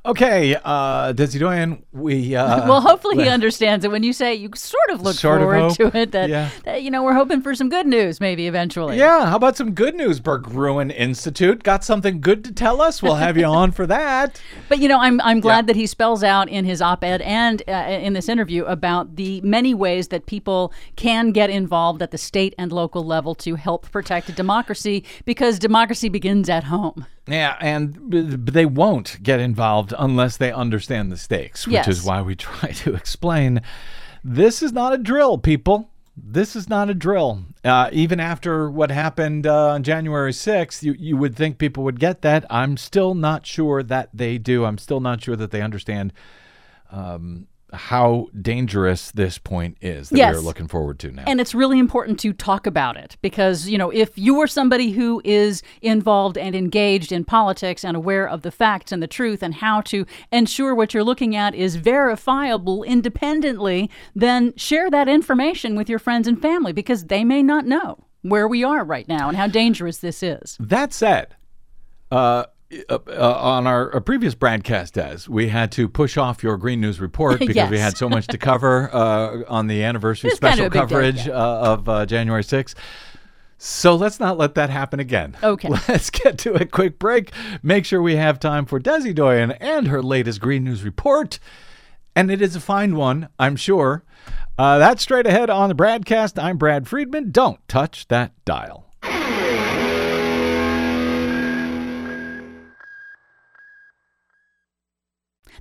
Okay, uh, Desi Doyen, we. Uh, <laughs> well, hopefully he understands it when you say you sort of look Sort forward hope. to it. That, Yeah. that, you know we're hoping for some good news, maybe eventually. Yeah, how about some good news, Berggruen Institute? Got something good to tell us? We'll have you on for <laughs> that. But you know, I'm I'm glad Yeah. that he spells out in his op-ed and uh, in this interview about the many ways that people can get involved at the state and local level to help protect democracy because democracy begins at home. Yeah, and they won't get involved unless they understand the stakes, which Yes. is why we <laughs> try to explain this is not a drill, people. This is not a drill. Uh, even after what happened uh, on January 6th, you, you would think people would get that. I'm still not sure that they do. I'm still not sure that they understand um, how dangerous this point is that Yes. we're looking forward to now. And it's really important to talk about it because, you know, if you are somebody who is involved and engaged in politics and aware of the facts and the truth and how to ensure what you're looking at is verifiable independently, then share that information with your friends and family because they may not know where we are right now and how dangerous this is. That said, uh, uh, uh, on our uh, previous broadcast, as we had to push off your Green News report <laughs> because we had so much to cover <laughs> uh, on the anniversary It's kind special of big day, coverage yeah. uh, of uh, January 6th. So let's not let that happen again. Okay. <laughs> Let's get to a quick break. Make sure we have time for Desi Doyen and her latest Green News report. And it is a fine one, I'm sure. Uh, that's straight ahead on the BradCast. I'm Brad Friedman. Don't touch that dial.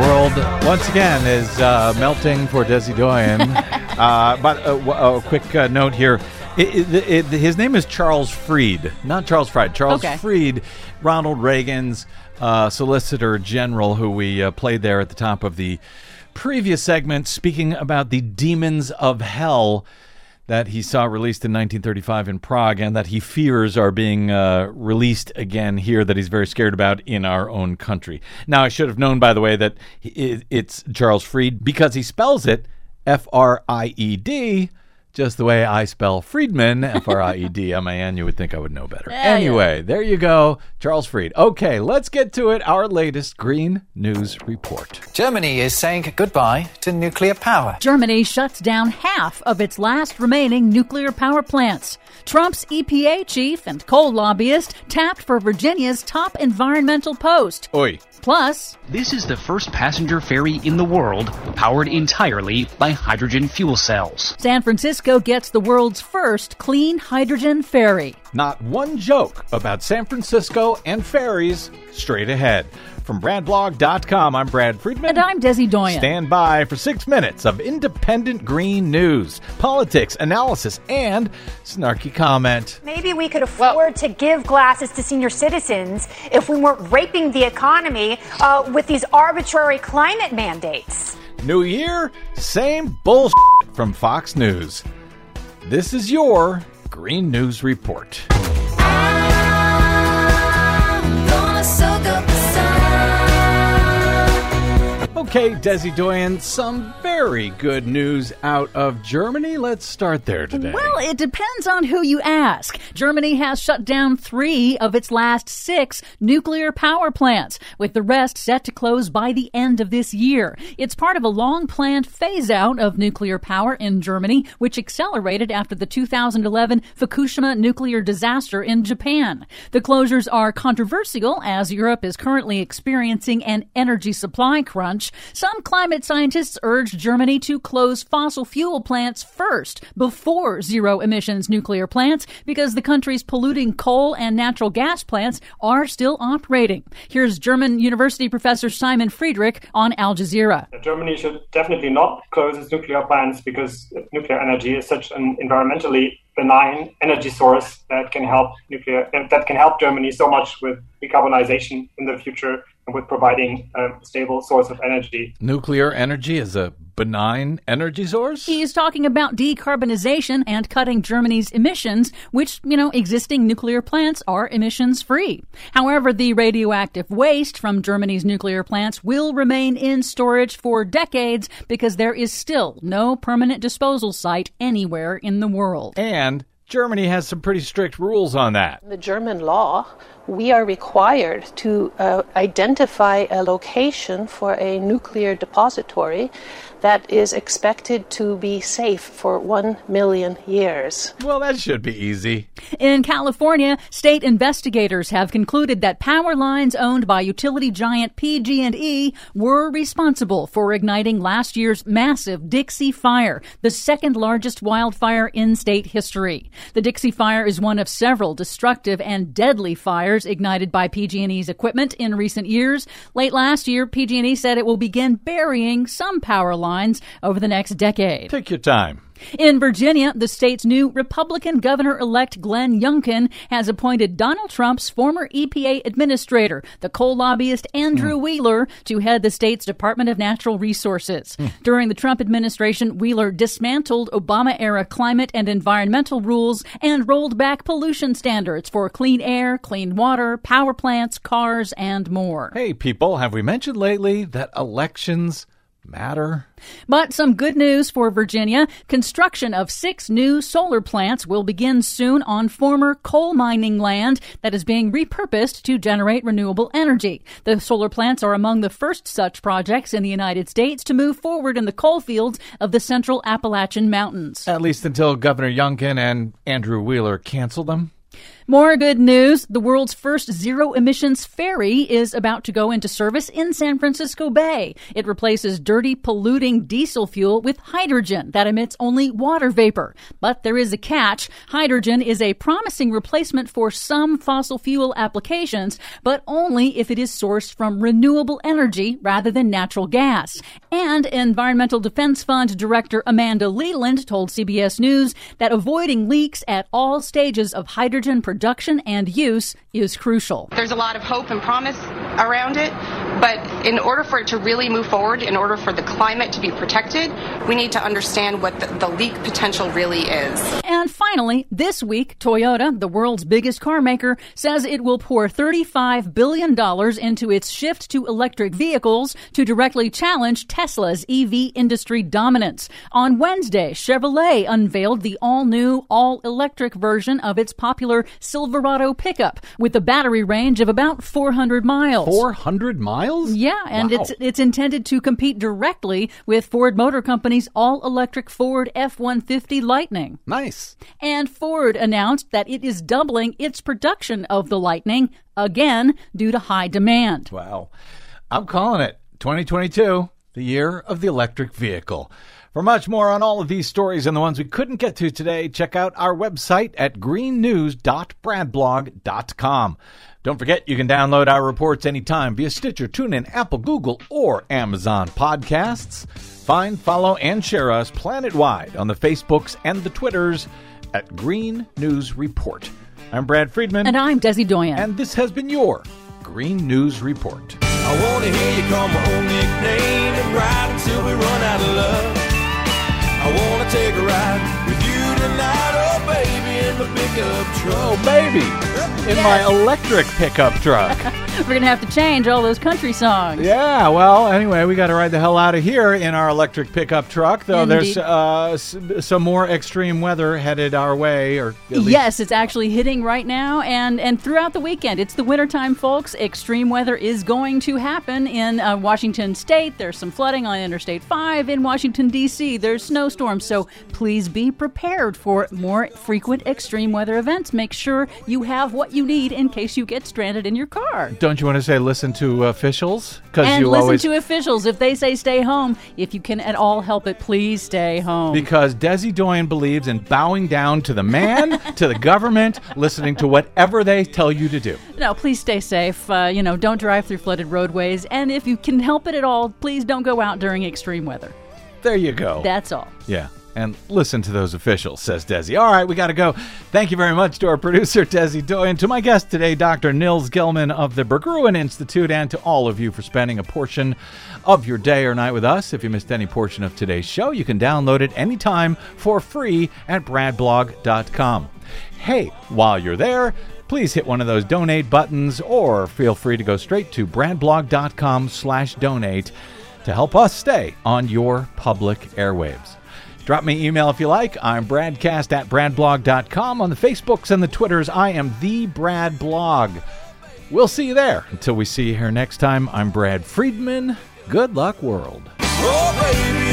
World, once again, is uh, melting for Desi Doyen. <laughs> uh, but uh, a quick uh, note here It, it, it, his name is Charles Fried, not Charles Fried. Charles Okay. Fried, Ronald Reagan's uh, Solicitor General, who we uh, played there at the top of the previous segment, speaking about the demons of hell that he saw released in 1935 in Prague and that he fears are being uh, released again here that he's very scared about in our own country. Now, I should have known, by the way, that it's Charles Fried because he spells it F R I E D. Just the way I spell Friedman, F R I E D M A N, you would think I would know better. anyway, there you go, Charles Fried. Okay, let's get to it. Our latest Green News Report. Germany is saying goodbye to nuclear power. Germany shuts down half of its last remaining nuclear power plants. Trump's EPA chief and coal lobbyist tapped for Virginia's top environmental post. Oi. Plus, This is the first passenger ferry in the world powered entirely by hydrogen fuel cells. San Francisco gets the world's first clean hydrogen ferry. Not one joke about San Francisco and ferries straight ahead. From BradBlog.com, I'm Brad Friedman. And I'm Desi Doyen. Stand by for six minutes of independent green news, politics, analysis, and snarky comment. Maybe we could afford to give glasses to senior citizens if we weren't raping the economy uh, with these arbitrary climate mandates. New year, same bullshit from Fox News. This is your Green News Report. Okay, Desi Doyen, some very good news out of Germany. Let's start there today. Well, it depends on who you ask. Germany has shut down three of its last six nuclear power plants, with the rest set to close by the end of this year. It's part of a long planned phase out of nuclear power in Germany, which accelerated after the 2011 Fukushima nuclear disaster in Japan. The closures are controversial as Europe is currently experiencing an energy supply crunch. Some climate scientists urge Germany to close fossil fuel plants first before zero emissions nuclear plants because the country's polluting coal and natural gas plants are still operating. Here's German University professor Simon Friederich on Al Jazeera. Germany should definitely not close its nuclear plants because nuclear energy is such an environmentally benign energy source that can help nuclear that can help Germany so much with decarbonization in the future with providing a stable source of energy. Nuclear energy is a benign energy source? He's talking about decarbonization and cutting Germany's emissions, which, you know, existing nuclear plants are emissions free. However, the radioactive waste from Germany's nuclear plants will remain in storage for decades because there is still no permanent disposal site anywhere in the world. And Germany has some pretty strict rules on that. The German law, we are required to uh, identify a location for a nuclear depository that is expected to be safe for one million years. Well, that should be easy. In California, state investigators have concluded that power lines owned by utility giant PG&E were responsible for igniting last year's massive Dixie Fire, the second largest wildfire in state history. The Dixie Fire is one of several destructive and deadly fires ignited by PG&E's equipment in recent years. Late last year, PG&E said it will begin burying some power lines over the next decade. Take your time. In Virginia, the state's new Republican governor elect Glenn Youngkin has appointed Donald Trump's former EPA administrator, the coal lobbyist Andrew hmm. Wheeler, to head the state's Department of Natural Resources. Hmm. During the Trump administration, Wheeler dismantled Obama era climate and environmental rules and rolled back pollution standards for clean air, clean water, power plants, cars, and more. Hey, people, have we mentioned lately that elections matter? But some good news for Virginia. Construction of six new solar plants will begin soon on former coal mining land that is being repurposed to generate renewable energy. The solar plants are among the first such projects in the United States to move forward in the coal fields of the central Appalachian Mountains. At least until Governor Youngkin and Andrew Wheeler cancel them. More good news. The world's first zero emissions ferry is about to go into service in San Francisco Bay. It replaces dirty, polluting diesel fuel with hydrogen that emits only water vapor. But there is a catch. Hydrogen is a promising replacement for some fossil fuel applications, but only if it is sourced from renewable energy rather than natural gas. And Environmental Defense Fund Director Amanda Leland told CBS News that avoiding leaks at all stages of hydrogen production production and use is crucial. There's a lot of hope and promise around it, but in order for it to really move forward, in order for the climate to be protected, we need to understand what the, the leak potential really is. And finally, this week, Toyota, the world's biggest car maker, says it will pour $35 billion into its shift to electric vehicles to directly challenge Tesla's EV industry dominance. On Wednesday, Chevrolet unveiled the all new, all electric version of its popular Silverado pickup with a battery range of about 400 miles. 400 miles? Yeah, and Wow. it's it's intended to compete directly with Ford Motor Company's all-electric Ford F-150 Lightning. Nice. And Ford announced that it is doubling its production of the Lightning again due to high demand. Wow. I'm calling it 2022, the year of the electric vehicle. For much more on all of these stories and the ones we couldn't get to today, check out our website at greennews.bradblog.com. Don't forget, you can download our reports anytime via Stitcher, TuneIn, Apple, Google, or Amazon Podcasts. Find, follow, and share us planet-wide on the Facebooks and the Twitters at Green News Report. I'm Brad Friedman. And I'm Desi Doyen. And this has been your Green News Report. I wanna hear you call my old nickname and ride until we run out of love. I wanna take a ride in the pickup truck. Oh, baby, in my electric pickup truck. <laughs> We're going to have to change all those country songs. Yeah, well, anyway, we got to ride the hell out of here in our electric pickup truck, though there's uh, s- some more extreme weather headed our way. or Yes, it's actually hitting right now and, and throughout the weekend. It's the wintertime, folks. Extreme weather is going to happen in uh, Washington State. There's some flooding on Interstate 5 in Washington, D.C. There's snowstorms, so please be prepared for more frequent extreme weather events. Make sure you have what you need in case you get stranded in your car. Don't you want to say listen to officials? Because And you listen always. to officials. If they say stay home, if you can at all help it, please stay home. because Desi Doyen believes in bowing down to the man, <laughs> to the government, listening to whatever they tell you to do. No, please stay safe. Uh, you know, don't drive through flooded roadways. And if you can help it at all, please don't go out during extreme weather. There you go. That's all. Yeah. And listen to those officials, says Desi. All right, we got to go. Thank you very much to our producer, Desi Doyen, to my guest today, Dr. Nils Gilman of the Berggruen Institute, and to all of you for spending a portion of your day or night with us. If you missed any portion of today's show, you can download it anytime for free at bradblog.com. Hey, while you're there, please hit one of those donate buttons or feel free to go straight to bradblog.com slash donate to help us stay on your public airwaves. Drop me an email if you like. I'm bradcast at bradblog.com. On the Facebooks and the Twitters, I am the Brad Blog. We'll see you there. Until we see you here next time, I'm Brad Friedman. Good luck, world. Oh baby,